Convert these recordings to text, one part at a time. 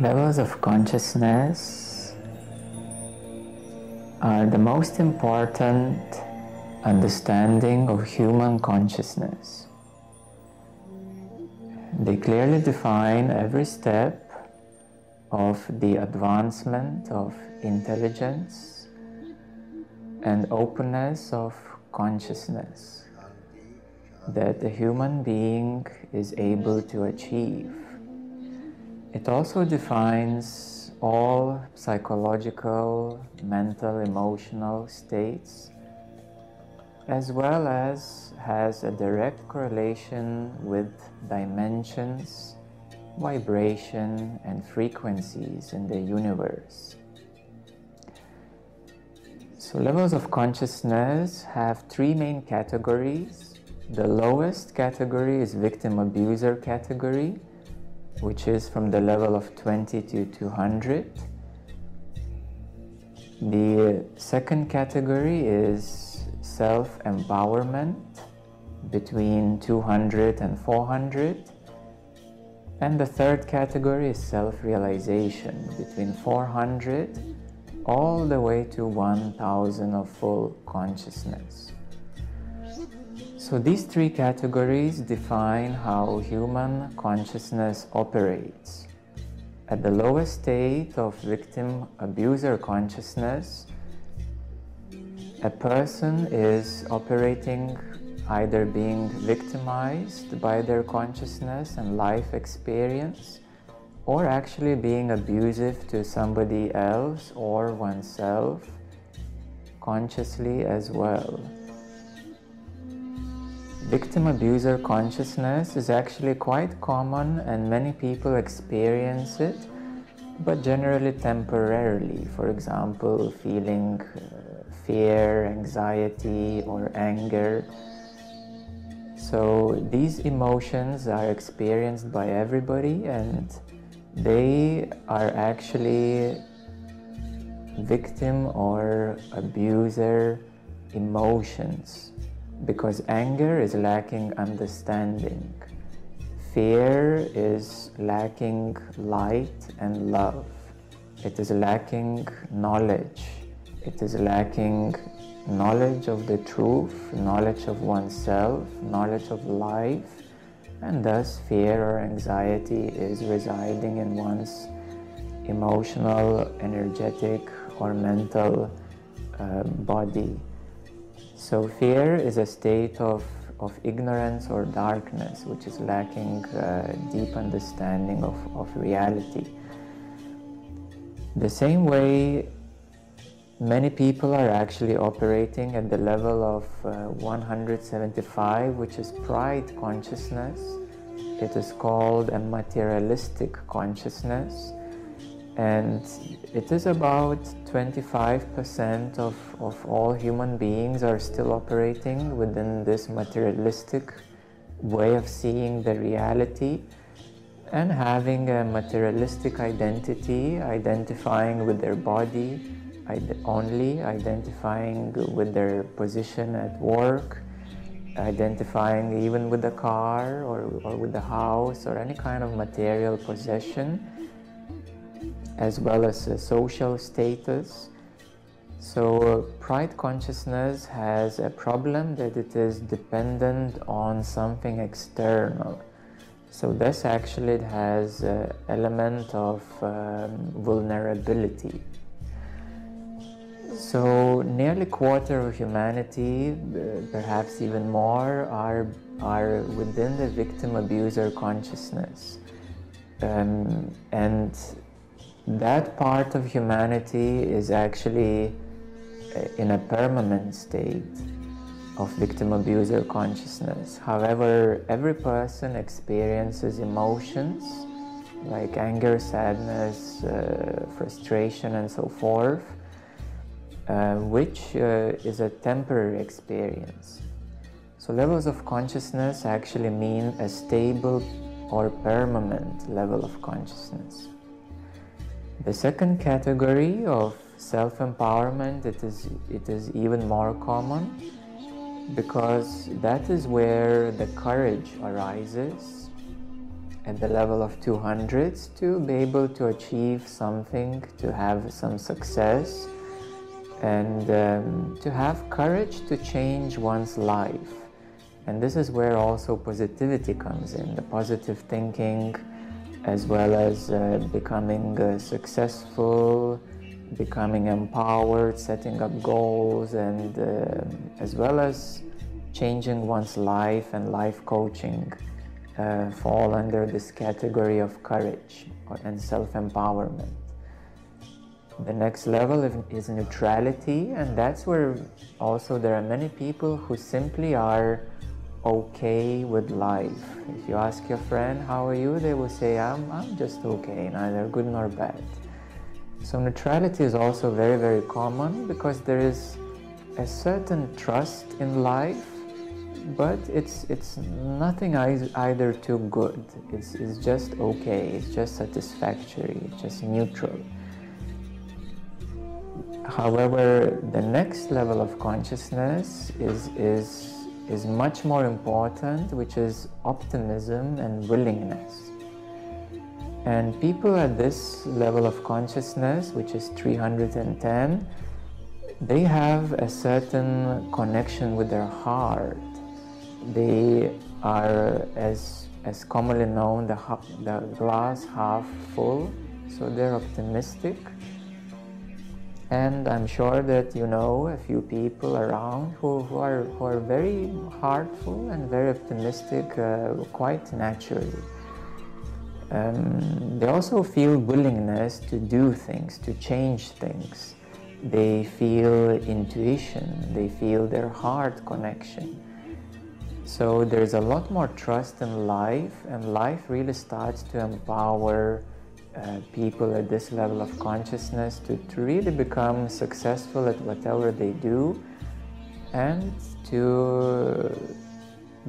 Levels of consciousness are the most important understanding of human consciousness. They clearly define every step of the advancement of intelligence and openness of consciousness that the human being is able to achieve. It also defines all psychological, mental, emotional states, as well as has a direct correlation with dimensions, vibration, and frequencies in the universe. So, levels of consciousness have three main categories. The lowest category is victim abuser category, which is from the level of 20 to 200. The second category is self empowerment between 200 and 400. And the third category is self realization between 400 all the way to 1000 of full consciousness. So these three categories define how human consciousness operates. At the lowest state of victim abuser consciousness, a person is operating either being victimized by their consciousness and life experience or actually being abusive to somebody else or oneself consciously as well. Victim abuser consciousness is actually quite common and many people experience it, but generally temporarily. For example, feeling uh, fear, anxiety, or anger. So these emotions are experienced by everybody and they are actually victim or abuser emotions because anger is lacking understanding. Fear is lacking light and love. It is lacking knowledge. It is lacking knowledge of the truth, knowledge of oneself, knowledge of life, and thus fear or anxiety is residing in one's emotional, energetic, or mental uh, body. So fear is a state of, of ignorance or darkness, which is lacking uh, deep understanding of, of reality. The same way, many people are actually operating at the level of uh, 175, which is pride consciousness. It is called a materialistic consciousness and it is about 25% of, of all human beings are still operating within this materialistic way of seeing the reality and having a materialistic identity, identifying with their body only, identifying with their position at work, identifying even with the car or, or with the house or any kind of material possession as well as social status. So, pride consciousness has a problem that it is dependent on something external. So, this actually has an element of um, vulnerability. So, nearly quarter of humanity, uh, perhaps even more, are, are within the victim abuser consciousness. Um, and that part of humanity is actually uh, in a permanent state of victim abuser consciousness. However, every person experiences emotions like anger, sadness, uh, frustration, and so forth, uh, which uh, is a temporary experience. So, levels of consciousness actually mean a stable or permanent level of consciousness. The second category of self-empowerment, it is, it is even more common because that is where the courage arises at the level of 200s to be able to achieve something, to have some success, and um, to have courage to change one's life. And this is where also positivity comes in the positive thinking, as well as uh, becoming uh, successful, becoming empowered, setting up goals, and uh, as well as changing one's life and life coaching uh, fall under this category of courage and self empowerment. The next level is neutrality, and that's where also there are many people who simply are okay with life. If you ask your friend, How are you? they will say, I'm, I'm just okay, neither good nor bad. So, neutrality is also very, very common because there is a certain trust in life but it's it's nothing either too good it's, it's just okay it's just satisfactory it's just neutral however the next level of consciousness is is is much more important which is optimism and willingness. And people at this level of consciousness which is 310 they have a certain connection with their heart. They are as as commonly known the, the glass half full so they're optimistic and I'm sure that you know a few people around who, who are who are very heartful and very optimistic uh, quite naturally. Um, they also feel willingness to do things to change things. They feel intuition. They feel their heart connection. So there's a lot more trust in life, and life really starts to empower uh, people at this level of consciousness to, to really become successful at whatever they do and to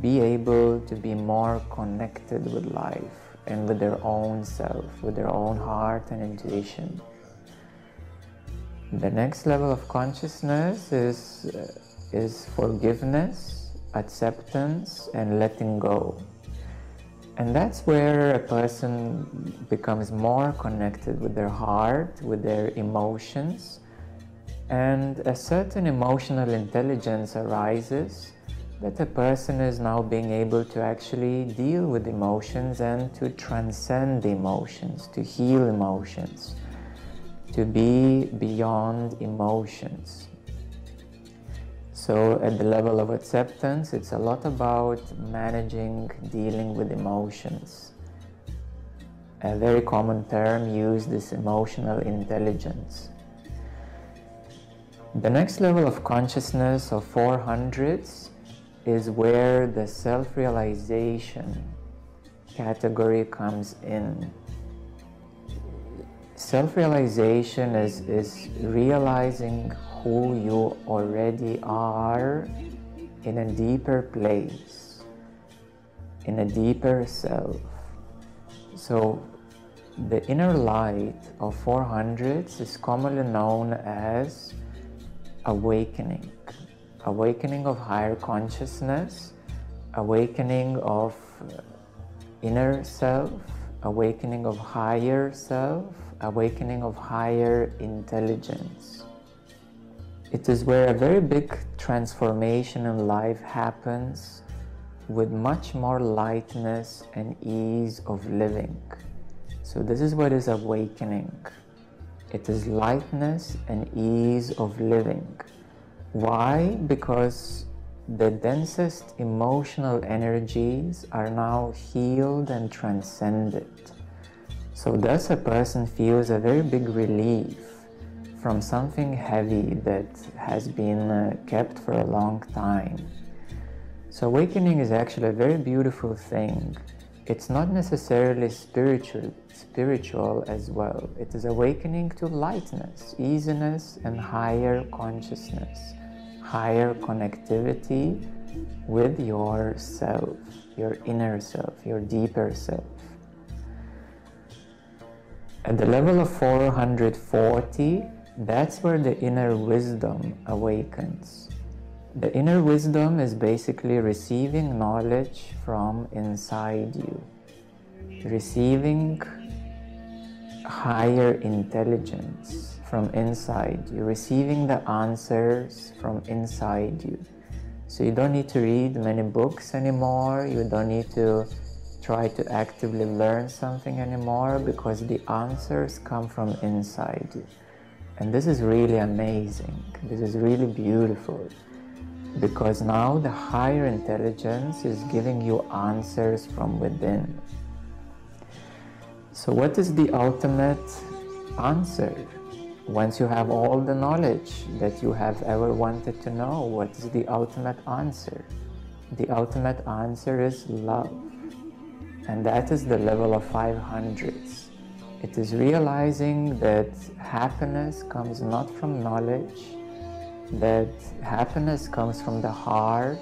be able to be more connected with life and with their own self, with their own heart and intuition. The next level of consciousness is, uh, is forgiveness acceptance and letting go. And that's where a person becomes more connected with their heart, with their emotions, and a certain emotional intelligence arises that a person is now being able to actually deal with emotions and to transcend emotions, to heal emotions, to be beyond emotions. So, at the level of acceptance, it's a lot about managing, dealing with emotions. A very common term used is emotional intelligence. The next level of consciousness of 400s is where the self realization category comes in. Self realization is, is realizing who you already are in a deeper place, in a deeper self. So, the inner light of 400s is commonly known as awakening, awakening of higher consciousness, awakening of uh, inner self, awakening of higher self, awakening of higher intelligence. It is where a very big transformation in life happens with much more lightness and ease of living. So, this is what is awakening. It is lightness and ease of living. Why? Because the densest emotional energies are now healed and transcended. So, thus, a person feels a very big relief from something heavy that has been uh, kept for a long time. So, awakening is actually a very beautiful thing. It's not necessarily spiritual, spiritual as well. It is awakening to lightness, easiness, and higher consciousness, higher connectivity with yourself, your inner self, your deeper self. At the level of 440, that's where the inner wisdom awakens. The inner wisdom is basically receiving knowledge from inside you. receiving higher intelligence from inside you, receiving the answers from inside you. So you don't need to read many books anymore, you don't need to try to actively learn something anymore because the answers come from inside you. And this is really amazing. This is really beautiful because now the higher intelligence is giving you answers from within. So, what is the ultimate answer? Once you have all the knowledge that you have ever wanted to know, what is the ultimate answer? The ultimate answer is love. And that is the level of 500s. It is realizing that happiness comes not from knowledge, that happiness comes from the heart,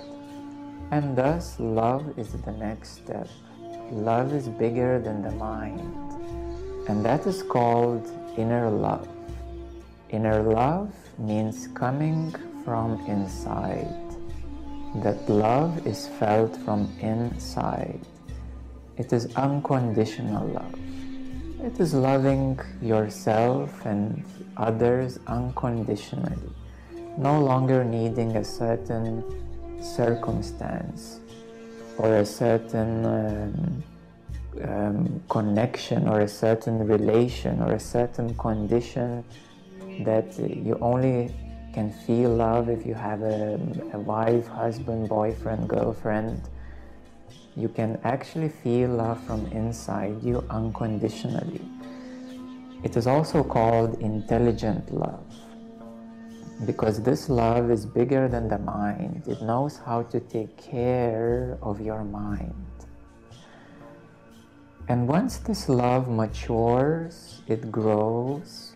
and thus love is the next step. Love is bigger than the mind, and that is called inner love. Inner love means coming from inside. That love is felt from inside. It is unconditional love. It is loving yourself and others unconditionally, no longer needing a certain circumstance or a certain um, um, connection or a certain relation or a certain condition that you only can feel love if you have a, a wife, husband, boyfriend, girlfriend you can actually feel love from inside you unconditionally. It is also called intelligent love because this love is bigger than the mind. It knows how to take care of your mind. And once this love matures, it grows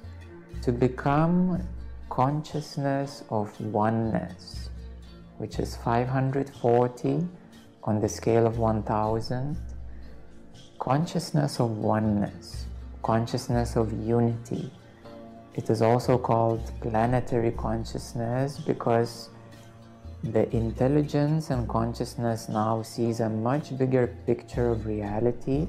to become consciousness of oneness, which is 540 on the scale of 1000 consciousness of oneness, consciousness of unity. It is also called planetary consciousness because the intelligence and consciousness now sees a much bigger picture of reality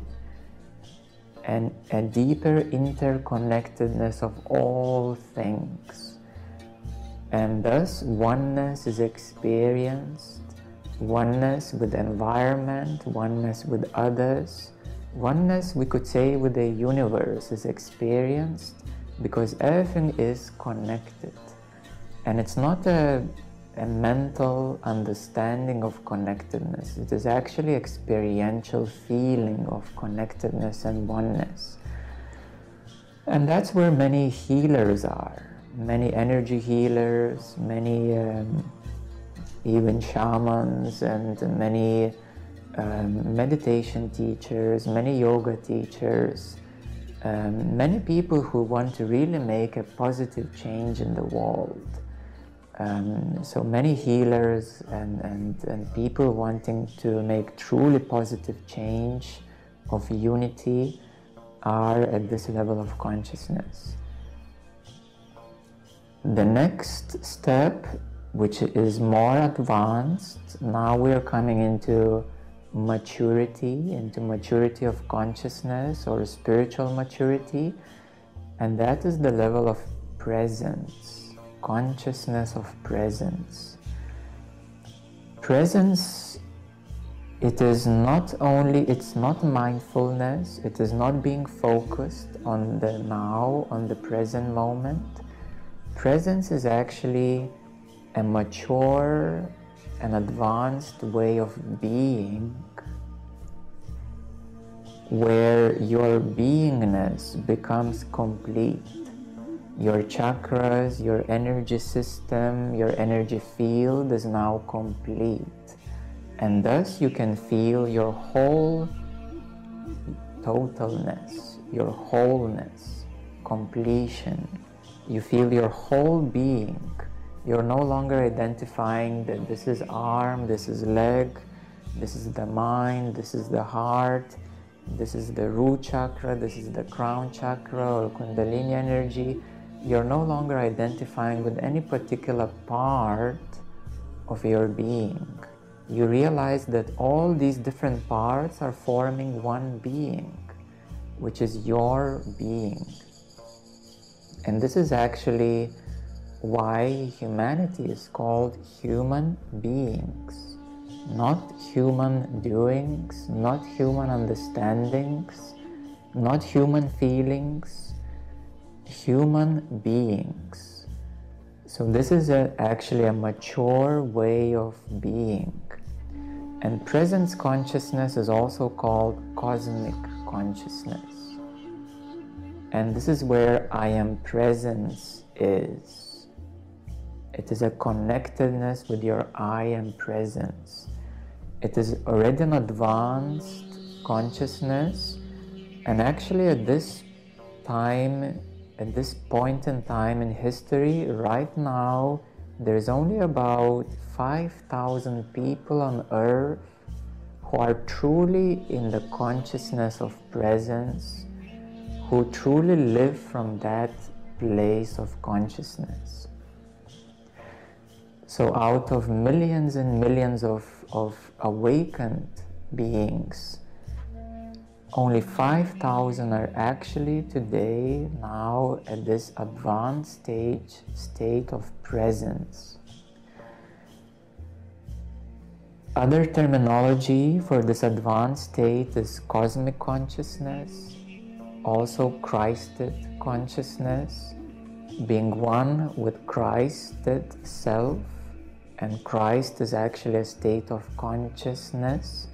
and a deeper interconnectedness of all things. And thus, oneness is experienced oneness with the environment, oneness with others, oneness, we could say, with the universe is experienced because everything is connected. And it's not a, a mental understanding of connectedness, it is actually experiential feeling of connectedness and oneness. And that's where many healers are, many energy healers, many um, even shamans and many um, meditation teachers, many yoga teachers, um, many people who want to really make a positive change in the world. Um, so many healers and, and, and people wanting to make truly positive change of unity are at this level of consciousness. The next step which is more advanced. Now we are coming into maturity, into maturity of consciousness or spiritual maturity, and that is the level of presence, consciousness of presence. Presence, it is not only, it's not mindfulness, it is not being focused on the now, on the present moment. Presence is actually a mature and advanced way of being where your beingness becomes complete. Your chakras, your energy system, your energy field is now complete. And thus you can feel your whole totalness, your wholeness, completion. You feel your whole being you're no longer identifying that this is arm, this is leg, this is the mind, this is the heart, this is the root chakra, this is the crown chakra or kundalini energy. You're no longer identifying with any particular part of your being. You realize that all these different parts are forming one being. which is your being. And this is actually why humanity is called human beings, not human doings, not human understandings, not human feelings, human beings. So, this is a, actually a mature way of being. And presence consciousness is also called cosmic consciousness. And this is where I am presence is. It is a connectedness with your I am presence. It is already an advanced consciousness, and actually, at this time, at this point in time in history, right now, there's only about 5,000 people on earth who are truly in the consciousness of presence who truly live from that place of consciousness. So, out of millions and millions of, of awakened beings, only 5,000 are actually today now at this advanced stage, state of presence. Other terminology for this advanced state is cosmic consciousness, also Christed consciousness, being one with Christed self, and Christ is actually a state of consciousness.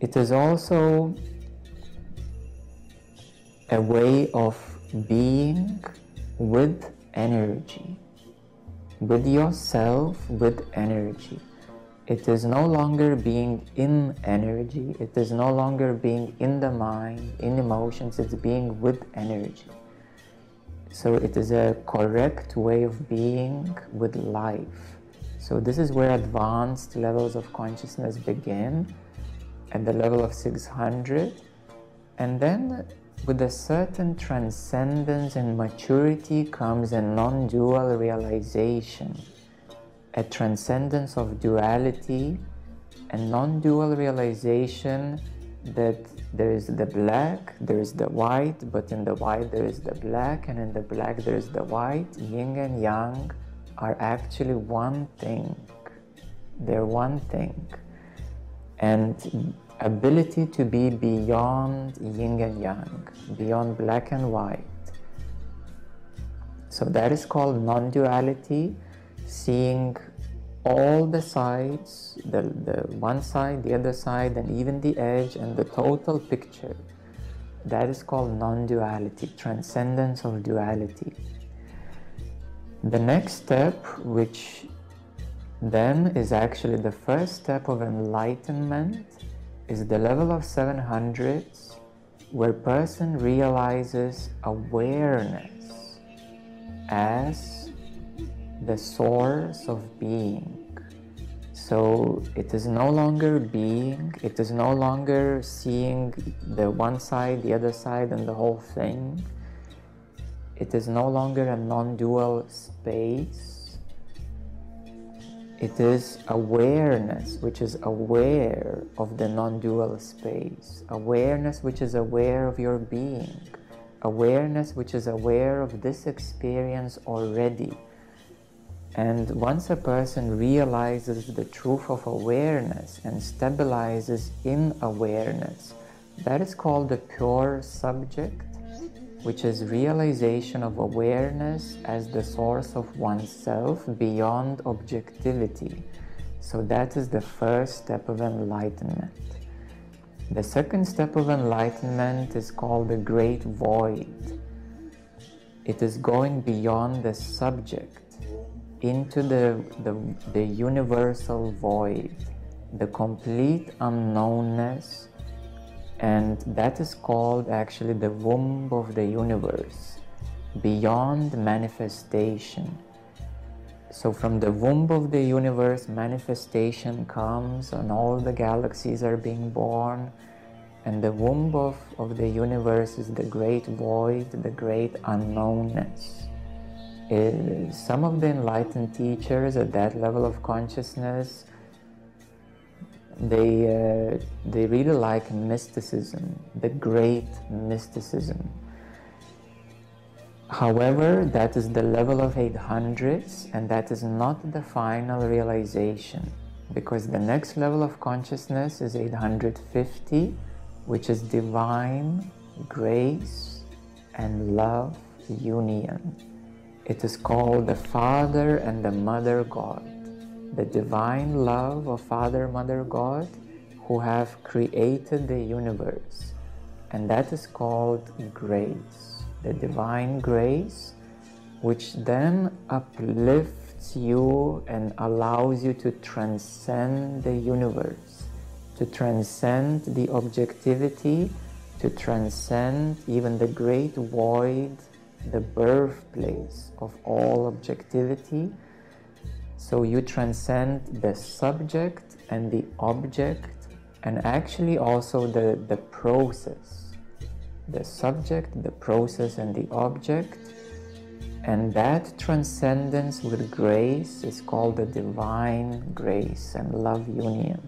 It is also a way of being with energy, with yourself, with energy. It is no longer being in energy, it is no longer being in the mind, in emotions, it's being with energy. So it is a correct way of being with life. So this is where advanced levels of consciousness begin at the level of 600 and then with a certain transcendence and maturity comes a non-dual realization a transcendence of duality and non dual realization that there is the black, there is the white, but in the white there is the black, and in the black there is the white. Yin and yang are actually one thing. They're one thing. And ability to be beyond yin and yang, beyond black and white. So that is called non duality seeing all the sides, the, the one side, the other side, and even the edge, and the total picture. That is called non duality, transcendence of duality. The next step, which then is actually the first step of enlightenment, is the level of 700s, where person realizes awareness as the source of being. So it is no longer being, it is no longer seeing the one side, the other side, and the whole thing. It is no longer a non dual space. It is awareness which is aware of the non dual space, awareness which is aware of your being, awareness which is aware of this experience already and once a person realizes the truth of awareness and stabilizes in awareness, that is called the pure subject, which is realization of awareness as the source of oneself beyond objectivity. So that is the first step of enlightenment. The second step of enlightenment is called the great void. It is going beyond the subject into the, the, the universal void, the complete unknownness, and that is called actually the womb of the universe, beyond manifestation. So, from the womb of the universe, manifestation comes, and all the galaxies are being born. And the womb of, of the universe is the great void, the great unknownness some of the enlightened teachers at that level of consciousness they uh, they really like mysticism, the great mysticism. However, that is the level of 800s, and that is not the final realization, because the next level of consciousness is 850, which is divine grace and love union. It is called the Father and the Mother God, the divine love of Father, Mother God who have created the universe. And that is called grace, the divine grace, which then uplifts you and allows you to transcend the universe, to transcend the objectivity, to transcend even the great void the birthplace of all objectivity. So you transcend the subject and the object, and actually also the, the process. The subject, the process, and the object. And that transcendence with grace is called the divine grace and love union.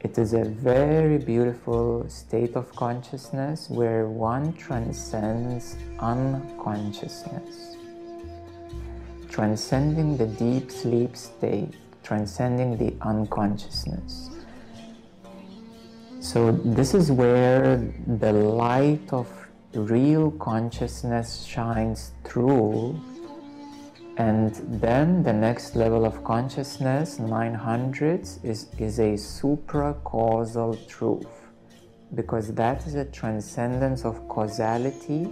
It is a very beautiful state of consciousness where one transcends unconsciousness, transcending the deep sleep state, transcending the unconsciousness. So, this is where the light of real consciousness shines through and then the next level of consciousness, 900s, is, is a supra-causal truth because that is a transcendence of causality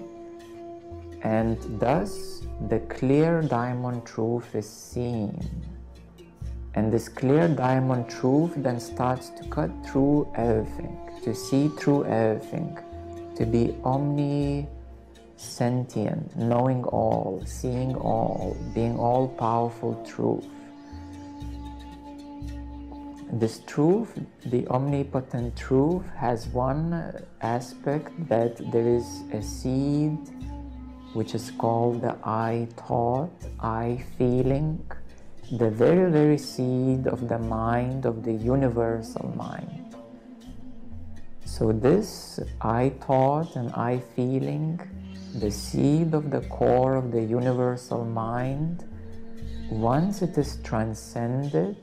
and thus the clear diamond truth is seen. And this clear diamond truth then starts to cut through everything, to see through everything, to be omni sentient, knowing all, seeing all, being all powerful truth. This truth, the omnipotent truth, has one aspect that there is a seed which is called the I thought, I feeling, the very, very seed of the mind, of the universal mind. So, this I thought and I feeling the seed of the core of the universal mind, once it is transcended,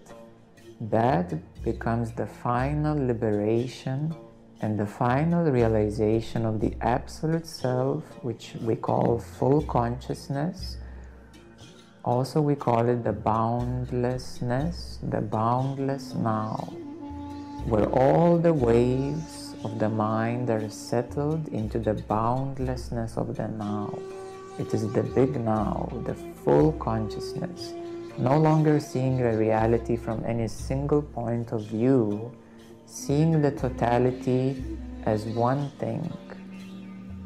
that becomes the final liberation and the final realization of the Absolute Self, which we call full consciousness. Also, we call it the boundlessness, the boundless now, where all the waves of the mind are settled into the boundlessness of the now. It is the big now, the full consciousness, no longer seeing a reality from any single point of view, seeing the totality as one thing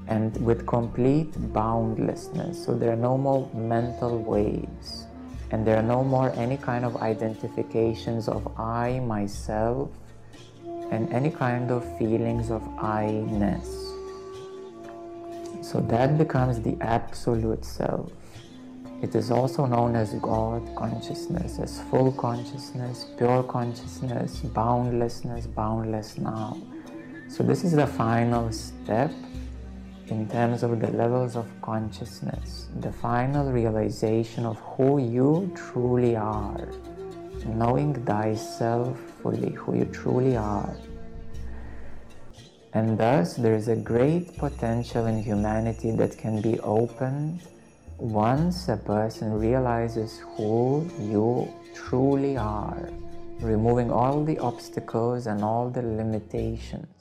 and with complete boundlessness. So there are no more mental waves and there are no more any kind of identifications of I, myself, and any kind of feelings of I-ness. So that becomes the absolute self. It is also known as God consciousness, as full consciousness, pure consciousness, boundlessness, boundless now. So this is the final step in terms of the levels of consciousness, the final realization of who you truly are knowing thyself fully, who you truly are. And thus, there is a great potential in humanity that can be opened once a person realizes who you truly are, removing all the obstacles and all the limitations.